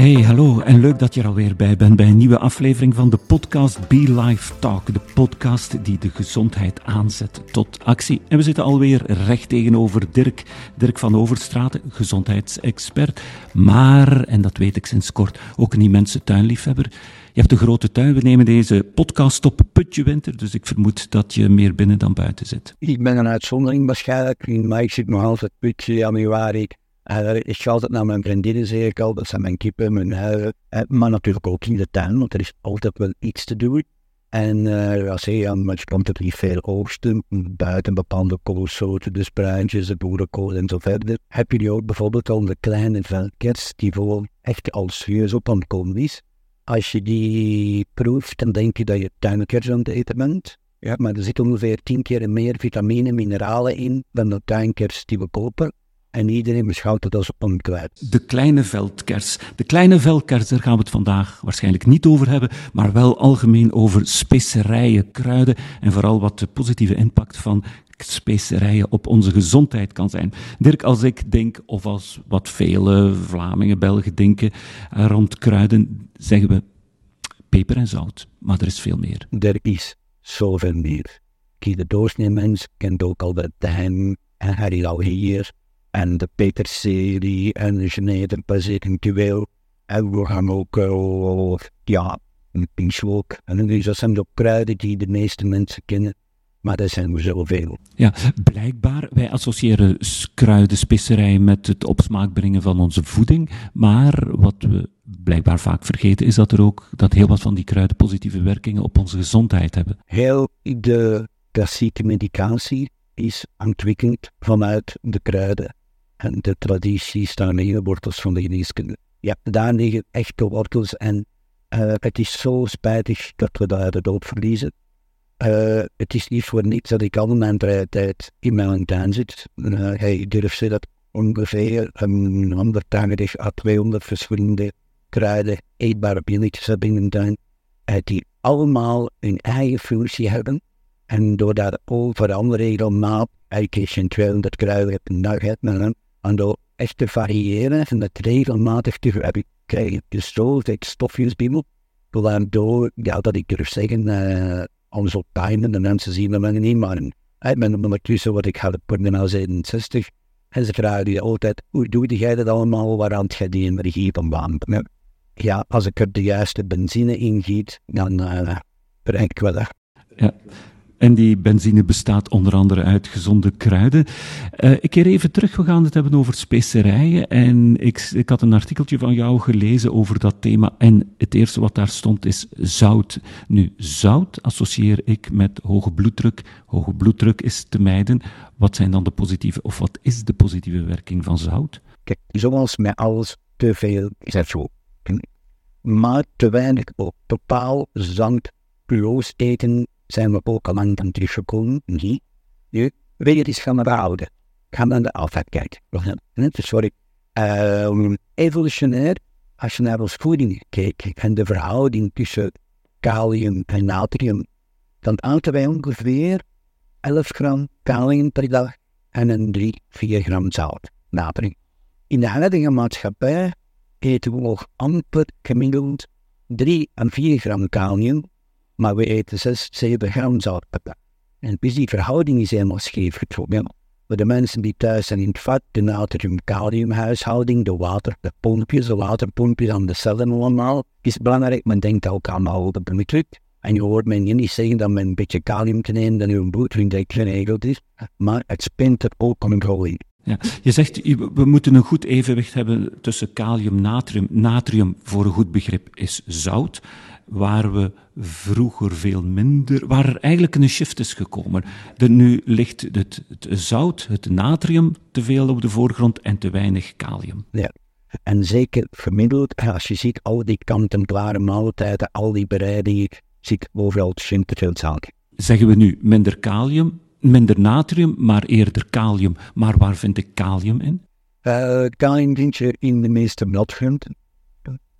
Hey, hallo en leuk dat je er alweer bij bent bij een nieuwe aflevering van de podcast Be Life Talk. De podcast die de gezondheid aanzet tot actie. En we zitten alweer recht tegenover Dirk, Dirk van Overstraten, gezondheidsexpert. Maar, en dat weet ik sinds kort, ook een immense tuinliefhebber. Je hebt een grote tuin. We nemen deze podcast op putje winter, dus ik vermoed dat je meer binnen dan buiten zit. Ik ben een uitzondering waarschijnlijk, maar ik zit nog altijd putje januari. Uh, ik ga altijd naar mijn vriendinnen, zeg ik al. Dat zijn mijn kippen, mijn huizen. Uh, maar natuurlijk ook in de tuin, want er is altijd wel iets te doen. En zie je, je komt niet veel oogsten. Buiten bepaalde koolsoorten, de spruintjes, de boerenkool en zo verder. Heb je die ook bijvoorbeeld al de kleine velkers, die gewoon echt al serieus op aan het komen is. Als je die proeft, dan denk je dat je tuinkers aan het eten bent. Ja, maar er zit ongeveer tien keer meer vitamine en mineralen in dan de tuinkers die we kopen. En iedereen beschouwt het als onkwijt. De kleine veldkers. De kleine veldkers, daar gaan we het vandaag waarschijnlijk niet over hebben, maar wel algemeen over specerijen, kruiden en vooral wat de positieve impact van specerijen op onze gezondheid kan zijn. Dirk, als ik denk, of als wat vele Vlamingen, Belgen denken rond kruiden, zeggen we peper en zout. Maar er is veel meer. Er is zoveel meer. Kijk, de doorsnee mens kent ook al de tijm en al hier en de peterselie en de geneverpas eventueel. En we gaan ook, uh, ja, een pinchwolk. En dus dat zijn de kruiden die de meeste mensen kennen. Maar er zijn er zoveel. Ja, blijkbaar, wij associëren kruiden, specerijen met het op smaak brengen van onze voeding. Maar wat we blijkbaar vaak vergeten, is dat er ook, dat heel wat van die kruiden positieve werkingen op onze gezondheid hebben. Heel de klassieke medicatie is ontwikkeld vanuit de kruiden en de tradities, daar de wortels van de geneeskunde. Ja, daar liggen echte wortels en uh, het is zo spijtig dat we daar de dood verliezen. Uh, het is niet voor niets dat ik al mijn tijd in mijn tuin zit. Uh, hij durft ze dat ongeveer een 180 à 200 verschillende kruiden, eetbare billetjes hebben in een tuin, die allemaal hun eigen functie hebben. En doordat al veranderen regelmatig, eigenlijk geen 200 kruiden hebt een dag en door echt te variëren en het regelmatig te hebben, krijg je dus zoveel stofjes binnen. Waardoor, ja, dat ik durf zeggen, uh, anders op pijn, de mensen zien me niet, maar ik ben ondertussen wat ik had, ik ben nu 67, en ze vragen je altijd, hoe doe jij dat allemaal, waaraan je die energie van baan? Ja, als ik er de juiste benzine in giet, dan uh, ik wel. En die benzine bestaat onder andere uit gezonde kruiden. Uh, ik keer even terug, we gaan het hebben over specerijen. En ik, ik had een artikeltje van jou gelezen over dat thema. En het eerste wat daar stond is zout. Nu, zout associeer ik met hoge bloeddruk. Hoge bloeddruk is te mijden. Wat zijn dan de positieve, of wat is de positieve werking van zout? Kijk, zoals met alles, te veel is het zo. Maar te weinig op bepaal zand, puroos eten zijn we ook al lang aan teruggekomen. Nee. Nu, wil je gaan behouden? Ga naar de alpha kijken. Sorry. Uh, evolutionair, als je naar ons voeding kijkt en de verhouding tussen kalium en natrium, dan aten wij ongeveer 11 gram kalium per dag en een 3, 4 gram zout, natrium. In de huidige maatschappij eten we nog amper gemiddeld 3 en 4 gram kalium maar we eten 6, 7 gram zout per dag. En dus die verhouding is helemaal scheef getrokken. Voor de mensen die thuis zijn in het vat, de natrium-kaliumhuishouding, de water, de pompjes, de waterpompjes aan de cellen allemaal, is belangrijk. Men denkt ook aan de bloeddruk. En je hoort men niet zeggen dat men een beetje kalium kan nemen, dat uw direct geregeld is. Maar het spint er ook een rol in. Ja, je zegt, we moeten een goed evenwicht hebben tussen kalium, natrium. Natrium, voor een goed begrip, is zout waar we vroeger veel minder, waar er eigenlijk een shift is gekomen. De, nu ligt het, het, zout, het natrium, te veel op de voorgrond en te weinig kalium. Ja. En zeker gemiddeld, als je ziet al die kant-en-klare maaltijden, al die bereidingen, ziet overal te veel zout. Zeggen we nu minder kalium, minder natrium, maar eerder kalium. Maar waar vind ik kalium in? Uh, kalium vind je in de meeste melkgroenten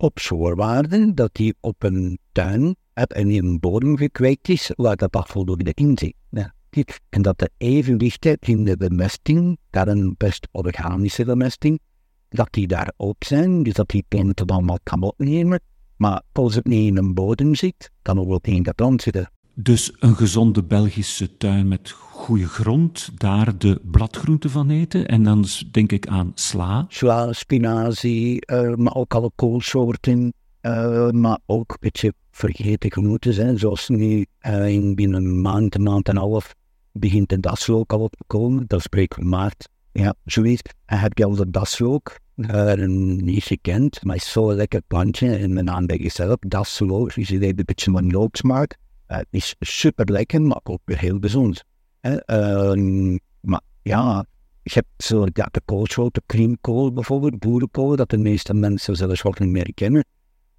op voorwaarde dat die op een tuin en in een bodem gekweekt is waar dat voldoende in zit. En dat de evenwicht in de bemesting, dat een best organische bemesting, dat die daar ook zijn, dus dat die planten allemaal kan opnemen. Maar als het niet in een bodem zit, dan ook wel in dat land zitten. Dus een gezonde Belgische tuin met goede grond, daar de bladgroenten van eten. En dan denk ik aan sla. Sla, spinazie, uh, maar ook alle koolsoorten. Uh, maar ook een beetje vergeten groenten zijn, zoals nu uh, in binnen een maand, een maand en een half begint de daslook al op te komen. Dat spreekt van maart. Ja, zoiets. En heb je al de daslook, niet gekend, maar is zo'n lekker plantje. En mijn naam bij zelf, daslook, dus je een beetje van loodsmaak. Uh, is super lekker, maar ook weer heel bijzonder. Uh, maar ja, je hebt zo ja, de koolsoort, de creamkool bijvoorbeeld, boerenkool, dat de meeste mensen zelfs nog niet meer kennen.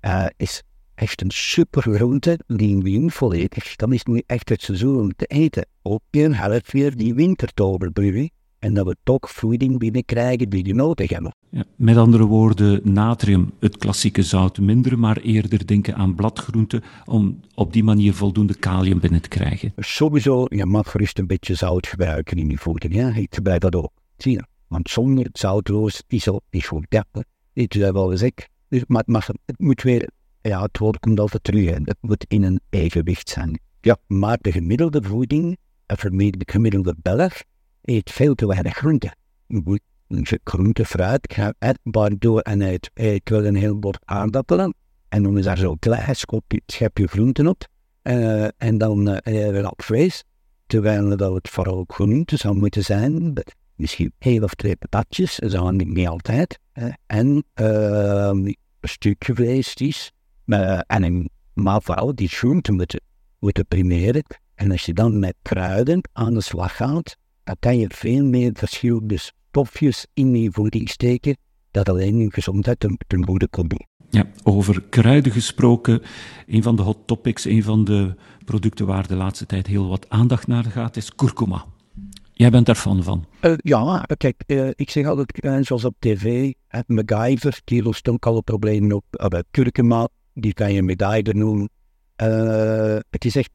Uh, is echt een super groente, die win volledig. Dan is nu echt het seizoen om te eten. Ook een half weer die wintertoverbrugging. En dat we toch voeding binnenkrijgen die we nodig hebben. Ja, met andere woorden, natrium, het klassieke zout, minder, maar eerder denken aan bladgroenten om op die manier voldoende kalium binnen te krijgen. Sowieso, je mag gerust een beetje zout gebruiken in je voeding. Ja? Ik gebruik dat ook. Zie je? Want zonder zoutloos is het niet goed. Ja, dit is wel eens ik. Dus, maar, maar het moet weer ja, het woord komt altijd terug. Hè. Het moet in een evenwicht zijn. Ja, maar de gemiddelde voeding, de gemiddelde Belg, eet veel te weinig groente. Groente, fruit, waardoor en hij eet wel een heel bord aardappelen. En dan is daar zo'n klein schepje groenten op. Uh, en dan uh, op vlees. Terwijl dat het vooral groente zou moeten zijn. Misschien heel of twee patatjes, dat zou niet, altijd. en ehm, een stukje vlees is. En maar vooral die groenten moeten, moeten primeren. En als je dan met kruiden aan de slag gaat, dan kan je veel meer verschillende stofjes in je voeding steken, dat alleen je gezondheid ten, ten goede komt. Ja, over kruiden gesproken, een van de hot topics, een van de producten waar de laatste tijd heel wat aandacht naar gaat, is kurkuma. Jij bent daar fan van? Uh, ja, kijk, uh, ik zeg altijd, zoals op tv, het MacGyver, die lost ook alle problemen op. Uh, kurkuma, die kan je medaille noemen. Het is echt,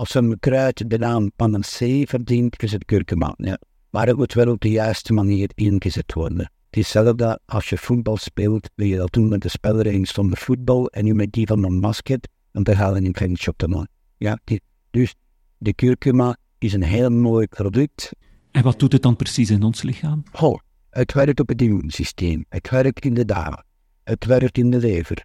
als een kruid de naam panacee verdient, is het kurkuma. Ja. Maar het moet wel op de juiste manier ingezet worden. Het is hetzelfde als je voetbal speelt, wil je dat doen met de speler zonder voetbal en je met die van een basket, dan ga je een klein shop te maken. Ja, die, dus de kurkuma is een heel mooi product. En wat doet het dan precies in ons lichaam? Oh, het werkt op het immuunsysteem, het werkt in de darmen, het werkt in de lever,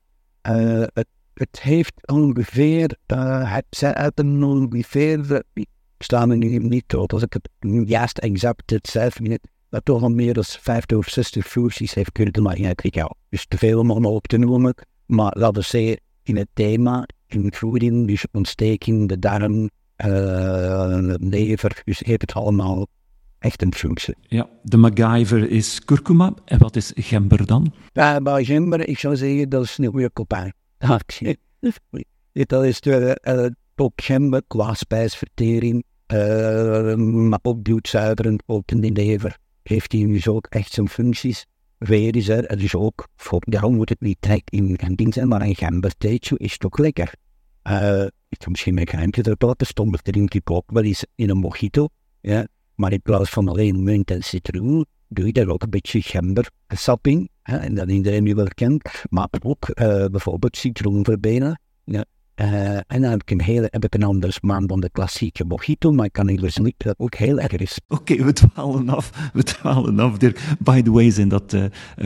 uh, het, het, heeft ongeveer, uh, het zijn ongeveer, ik sta me nu niet op, als ik het juist exact het zelf niet, dat toch al meer dan 50 of 60 functies heeft kunnen maken. Dus te veel om op te noemen, maar laten we zeggen, in het thema, in voeding, dus ontsteking, de darm, uh, lever, dus heeft het allemaal echt een functie. Ja, de MacGyver is kurkuma. En wat is gember dan? Ja, bij gember, ik zou zeggen, dat is een goede kopijn. Dat is de, uh, ook gember qua spijsvertering, uh, maar ook bloedzuiverend, ook in de lever. Heeft hij dus ook echt zijn functies. Weer is er, dus ook, voor, daarom moet het niet direct in gaan zijn, maar een gembertheetje is toch lekker. Uh, ik kan misschien mijn geheimje erop laten stonden, drink ik ook wel eens in een mojito. Ja, maar in plaats van alleen munt en citroen, doe je daar ook een beetje gembersap in. Hè, en dat iedereen nu wel kent. Maar ook uh, bijvoorbeeld citroenverbenen. Ja. Uh, en dan heb ik een, hele, heb ik een ander smaak dan de klassieke mojito, maar ik kan niet niet dat ook heel erg is. Oké, okay, we dwalen af. We dwalen af, Dirk. By the way, zijn dat uh,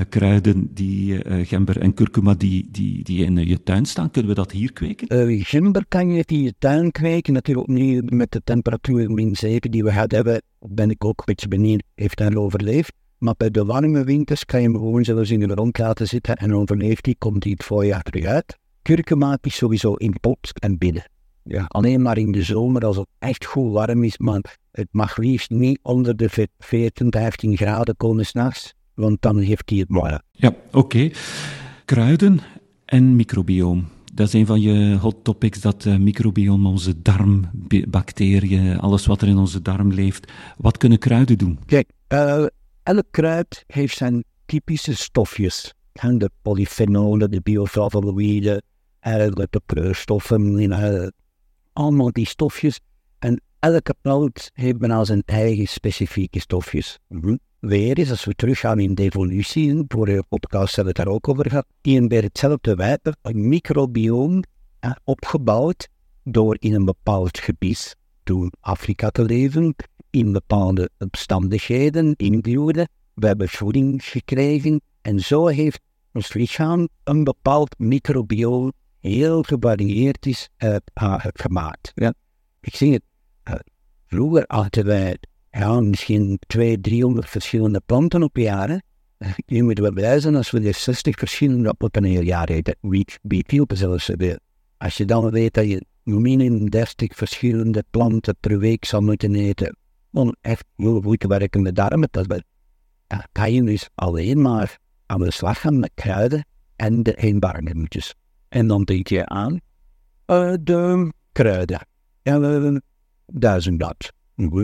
kruiden, die gember en kurkuma, die, die, die in je tuin staan? Kunnen we dat hier kweken? gember kan je in je tuin kweken, natuurlijk nu met de temperatuur min 7 die we gehad hebben, ben ik ook een beetje benieuwd, heeft hij overleefd? Maar bij de warme winters kan je hem gewoon zelfs in de grond laten zitten en overleeft hij, komt hij het voorjaar terug uit. Kurkuma is sowieso in pot en binnen. Ja, alleen maar in de zomer als het echt goed warm is, maar het mag liefst niet onder de 14, 15 graden komen s'nachts, want dan heeft hij het warm. Ja, oké. Kruiden en microbioom. Dat is een van je hot topics, dat uh, microbiome, onze darmbacteriën, alles wat er in onze darm leeft. Wat kunnen kruiden doen? Kijk, uh, elk kruid heeft zijn typische stofjes. de polyfenolen, de bioflavonoïden, de kleurstoffen, uh, allemaal die stofjes. En elke plant heeft bijna zijn eigen specifieke stofjes. Mhm. weer eens, als we teruggaan in de evolutie, vorige podcast hebben we het daar ook over gehad, in weer hetzelfde wijpen, een microbioom eh, opgebouwd door in een bepaald gebied, toen Afrika te leven, in bepaalde omstandigheden, invloeden. We hebben voeding gekregen en zo heeft ons lichaam een bepaald microbioom heel gevarieerd is uh, gemaakt. Ja. Ik zie het, uh, vroeger hadden wij ja, misschien 200, 300 verschillende planten op jaren. Nu moeten we blij zijn als we er 60 verschillende op een heel jaar eten. Wie, wie veel zelfs. Als je dan weet dat je minimum 30 verschillende planten per week zou moeten eten, om echt heel goed werkende darmen te hebben, dan kan je dus alleen maar aan de slag gaan met kruiden en de eenbarmiddeltjes. En dan denk je aan uh, de kruiden. Uh, duizendblad. Uh,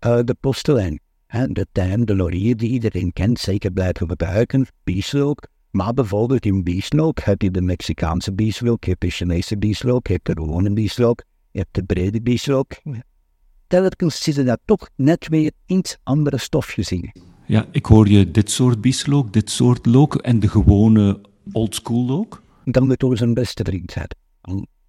de postelijn. de tijm, de laurier die iedereen kent, zeker blijven gebruiken. Bieslook. Maar bijvoorbeeld in bieslook heb je de Mexicaanse bieslook, je hebt de Chinese bieslook, je de gewone bieslook, je hebt de brede bieslook. Telkens zitten daar toch net weer iets andere stofjes in. Ja, ik hoor je dit soort bieslook, dit soort look en de gewone oldschool look dan moet het zijn beste vriend zijn.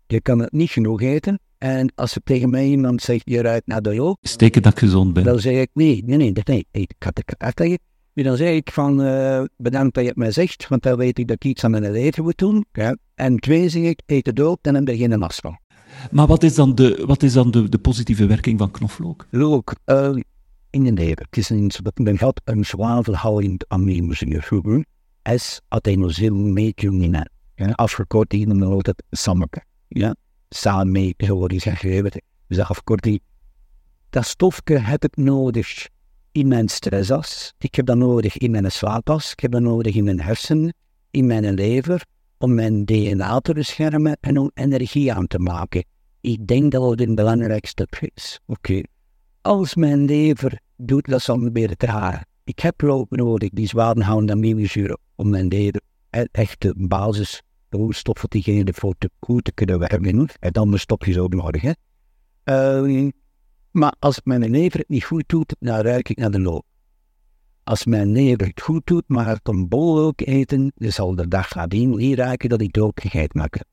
Je kan het niet genoeg eten. En als er tegen mij iemand zegt, je ruikt naar de loop. Steken dat ik gezond ben. Dan zeg ik, nee, nee, nee, dat nee. Ik had het uitleggen. Dan zeg ik van, uh, bedankt dat je het mij zegt, want dan weet ik dat ik iets aan mijn leven moet doen. Ja. En twee zeg ik, eet het op en dan begin een last van. Maar wat is dan de, wat is dan de, de positieve werking van knoflook? Look, uh, in de lever. Het is een, men gaat een zwavelhoudend aminozuur. S adenosylmethionine ja, afgekorting dan altijd SAMMEKE. Ja, samen mee is gegeven. Dus dat afkorting. Dat stofje heb ik nodig in mijn stressas. Ik heb dat nodig in mijn slaapas. Ik heb dat nodig in mijn hersenen, in mijn lever, om mijn DNA te beschermen en om energie aan te maken. Ik denk dat dat een belangrijkste is. Oké. Als mijn lever doet dat dan weer traag. Ik heb ook nodig, die zwaardenhoudende aminozuren, om mijn lever e-, echt de basis stoffen diegene voor te goed te kunnen werken. En dan stop je zo nodig. Hè. Uh, maar als mijn lever het niet goed doet, dan ruik ik naar de loop. Als mijn lever het goed doet, maar het een bol ook eten, dan zal de dag nadien niet ruiken dat ik ook gegeten maak.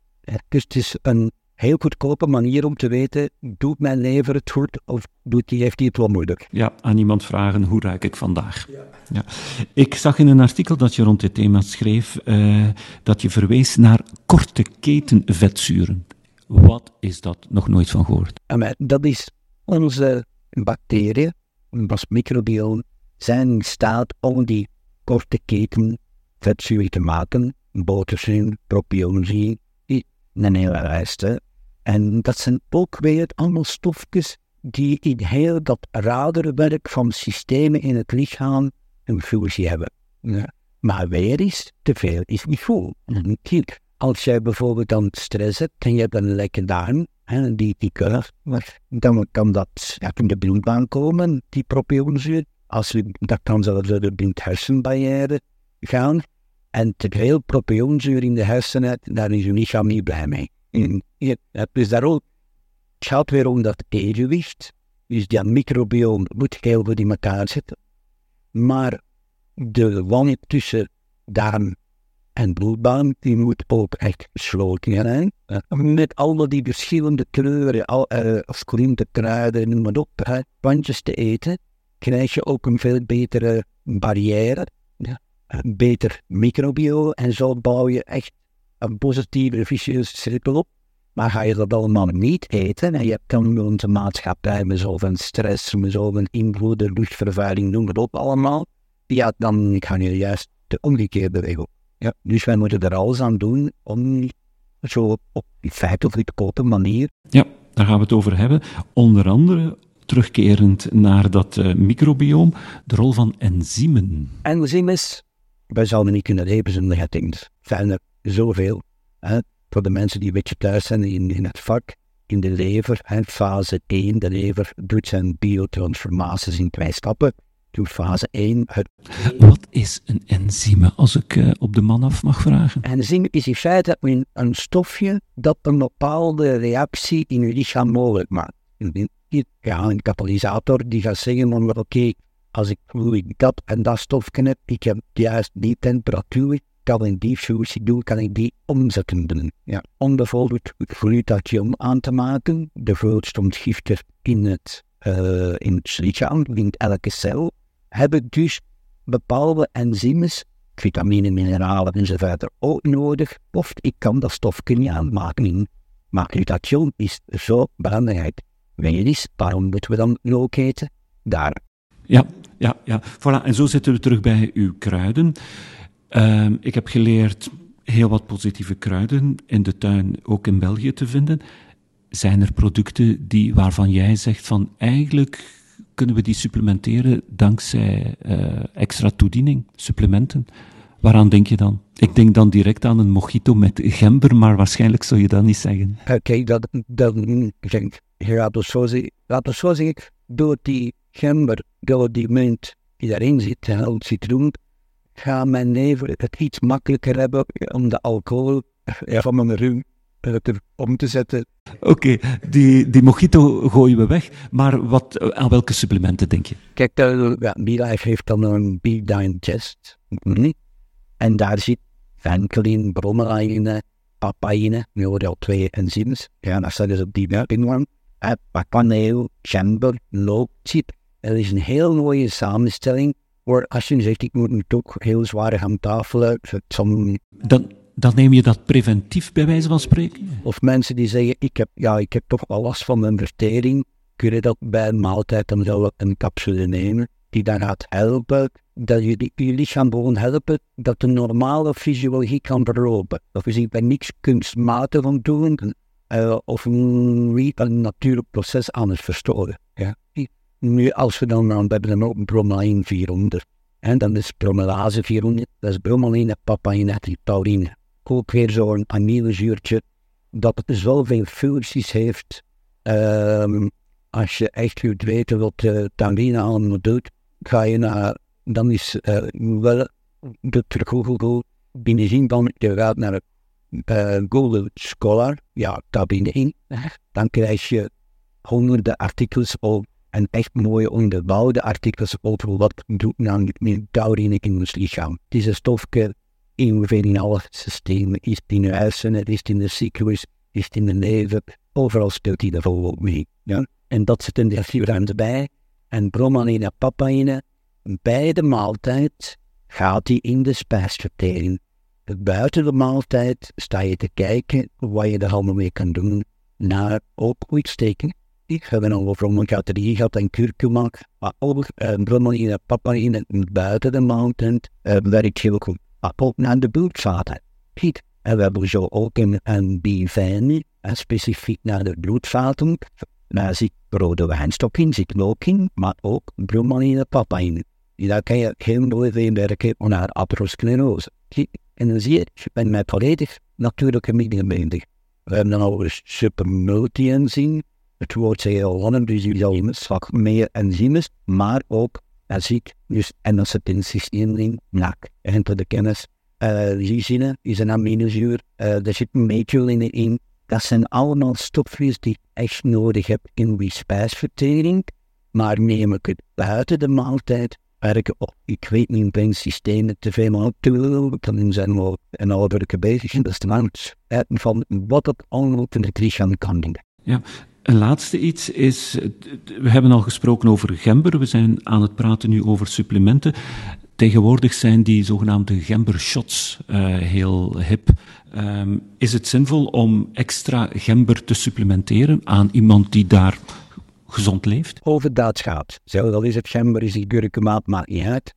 Dus het is een heel goedkope manier om te weten, doet mijn lever het goed of doet die, heeft hij het wel moeilijk? Ja, aan iemand vragen, hoe ruik ik vandaag? Ja. ja. Ik zag in een artikel dat je rond dit thema schreef, uh, dat je verwees naar korte keten vetzuren. Wat is dat? Nog nooit van gehoord. Dat is onze bacteriën, ons microbiome, zijn in staat om die korte keten vetzuren te maken. Boterzuur, propionzuur, een hele lijst. En dat zijn ook weer allemaal stofjes die in heel dat raderwerk van systemen in het lichaam een functie hebben. Ja. Maar weer is te veel is niet goed. Als jij bijvoorbeeld dan stress hebt en je hebt een lekke darm, hè, die, die kunnen, dan kan dat ja, in de bloedbaan komen, die propionzuur. Als we, dat kan zelfs door de bloed-hersenbarrière gaan. En te veel propionzuur in de hersenen, daar is je lichaam niet blij mee. En je dus daar ook, het gaat weer om dat evenwicht. Dus die microbiome moet heel goed in elkaar zitten. Maar de wand tussen darm en bloedbaan, die moet ook echt gesloten zijn. Met allemaal die verschillende kleuren, al, uh, of kruiden, noem maar op, plantjes te eten, krijg je ook een veel betere barrière, ja, een beter microbiome. En zo bouw je echt een positieve, vicieuze cirkel op. Maar ga je dat allemaal niet eten en je hebt dan onze maatschappij met zoveel stress, met zoveel invloed, luchtvervuiling, noem het op allemaal. Ja, dan ga je juist de omgekeerde weg op. Ja, dus wij moeten er alles aan doen om zo op die feitelijk korte manier. Ja, daar gaan we het over hebben. Onder andere terugkerend naar dat uh, microbioom, de rol van enzymen. Enzymen, wij zouden niet kunnen leven zonder het zijn er zoveel. Hè? voor de mensen die een beetje thuis zijn in, in het vak, in de lever, hè, fase 1, de lever doet zijn biotransformaties in twee stappen. Doet fase 1. Het... Wat is een enzyme, als ik uh, op de man af mag vragen? Een enzyme is in feite een, een stofje dat een bepaalde reactie in je lichaam mogelijk maakt. Ja, een katalysator die gaat zeggen van oké, okay, als ik, hoe ik dat en dat stofje heb, ik heb juist die temperatuur, kan ik die fusie doen, kan ik die omzetten doen. Ja. Om bijvoorbeeld het aan te maken, de grootste ontgifter in het, uh, in het lichaam, in elke cel, heb ik dus bepaalde enzymes, vitamine, mineralen enzovoort ook nodig, of ik kan dat stofje niet aanmaken. Maar glutathion is zo belangrijk. Weet waarom moeten we dan ook eten? Daar. Ja, ja, ja. Voilà. En zo zitten we terug bij uw kruiden. Uh, ik heb geleerd heel wat positieve kruiden in de tuin, ook in België, te vinden. Zijn er producten die, waarvan jij zegt van eigenlijk kunnen we die supplementeren dankzij uh, extra toediening, supplementen? Waaraan denk je dan? Ik denk dan direct aan een mojito met gember, maar waarschijnlijk zou je dat niet zeggen. Oké, dat, dat, laat het zo zeggen, laat zo door die gember, door die munt die daarin zit, en citroen, gaat mijn neven het iets makkelijker hebben om de alcohol van mijn rum om te zetten. Oké, die, die mojito gooien we weg, maar wat, aan welke supplementen denk je? Kijk, ja, BeLife heeft dan een B-Digest, en daar zit vanillin, bromelaine, papaïne, al twee enzymes, ja, dat staat dus op die merking kaneel, gember, loopchip. Er is een heel mooie samenstelling voor als je zegt, ik moet nu toch heel zwaar gaan tafelen. Dan, dan neem je dat preventief bij wijze van spreken? Of mensen die zeggen, ik heb, ja, ik heb toch wel last van mijn vertering, kun je dat bij een maaltijd dan wel een capsule nemen, die dan gaat helpen, dat je je lichaam gewoon helpen, dat de normale fysiologie kan verlopen. Dat je ziet bij niks kunstmatig aan doen, uh, of een, een natuurlijk proces aan het verstoren. Ja. Nu, als we dan, we hebben dan ook bromelain 400. En dan is bromelase 400, dat is bromeline, papaïne taurine. Ook weer zo'n aminozuurtje dat het zoveel functies heeft. Um, als je echt wilt weten wat uh, allemaal doet, ga je naar, dan is uh, wel de Google binnen dan je gaat naar uh, Google Scholar, ja, daar binnenin, dan krijg je honderden artikels over, en echt mooie onderbouwde artikels over wat doet nou taurine in ons lichaam. Een stofje ongeveer in alle systemen, is in de hersenen, is in de cyclus, is in de lever, overal speelt hij er ook mee. Ja? En dat zit in de ruimte bij. En bromanine, papaïne, bij de maaltijd gaat die in de spijsvertering buiten de maaltijd sta je te kijken wat je er allemaal mee kan doen. Naar ook uitsteken. Ik heb een over omgaterie gehad en kurkuma, maar ook uh, bromelaine, papaïne buiten de maaltijd uh, werkt heel goed. Maar ook naar de bloedvaten. Giet. En we hebben zo ook een, een bivijne, specifiek naar de bloedvaten. Daar zit rode wijnstok in, zit ook in, maar ook bromelaine, papaïne. Daar kan je heel mooi veel werken naar atherosclerose. En dan zie je, je bent met volledig natuurlijke middelen bezig. We hebben dan over supermulti-enzym. Het woord zei al lang, dus je zal meer enzymes, maar ook ziek, dus en dat zit in het systeem NAC, en de kennis. Uh, lysine is een aminozuur, uh, er zit methyline in. Dat zijn allemaal stofjes die ik echt nodig heb in die spijsvertering. Maar neem ik het buiten de maaltijd, werken op, ik weet niet ben systemen te veel, maar natuurlijk kan zijn wel een ouderlijke bezig dat is de van wat het allemaal in het lichaam kan doen. Ja, een laatste iets is, we hebben al gesproken over gember, we zijn aan het praten nu over supplementen. Tegenwoordig zijn die zogenaamde gembershots uh, heel hip. Um, is het zinvol om extra gember te supplementeren aan iemand die daar gezond leeft? Over dat gaat. Zelfs al is het gember, is die kurkumaat, maakt niet uit.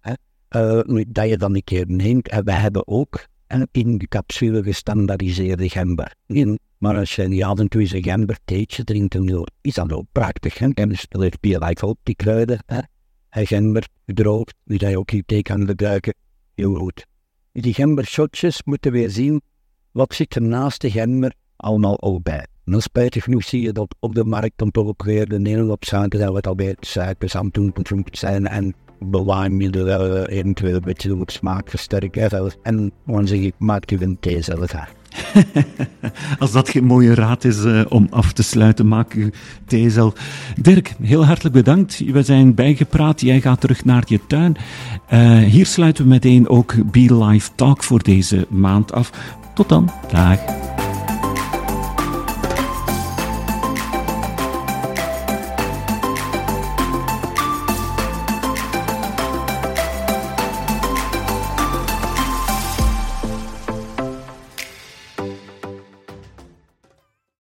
Uh, dat je dan een keer neemt. En we hebben ook in de capsule gestandaardiseerde gember. In, maar als je niet af en toe eens een gembertheetje drinkt, dan is dat ook prachtig. Hè? En stel je like op die kruiden. Hè? En gember gedroogd, die je ook thee kan gebruiken. Heel goed. Die gembershotjes moeten we zien, wat zit er naast de gember allemaal ook bij. En dan spijtig genoeg zie je dat op de markt dan toch ook weer de Nederlandse zaken dat we het al bij het suikers aan doen zijn. En bewaarmiddelen, eventueel een beetje ook smaakversterker. En dan zeg ik, maak je een thee zelf Als dat geen mooie raad is uh, om af te sluiten, maak je thee zelf. Dirk, heel hartelijk bedankt. We zijn bijgepraat. Jij gaat terug naar je tuin. Uh, hier sluiten we meteen ook Be Live Talk voor deze maand af. Tot dan. Dag.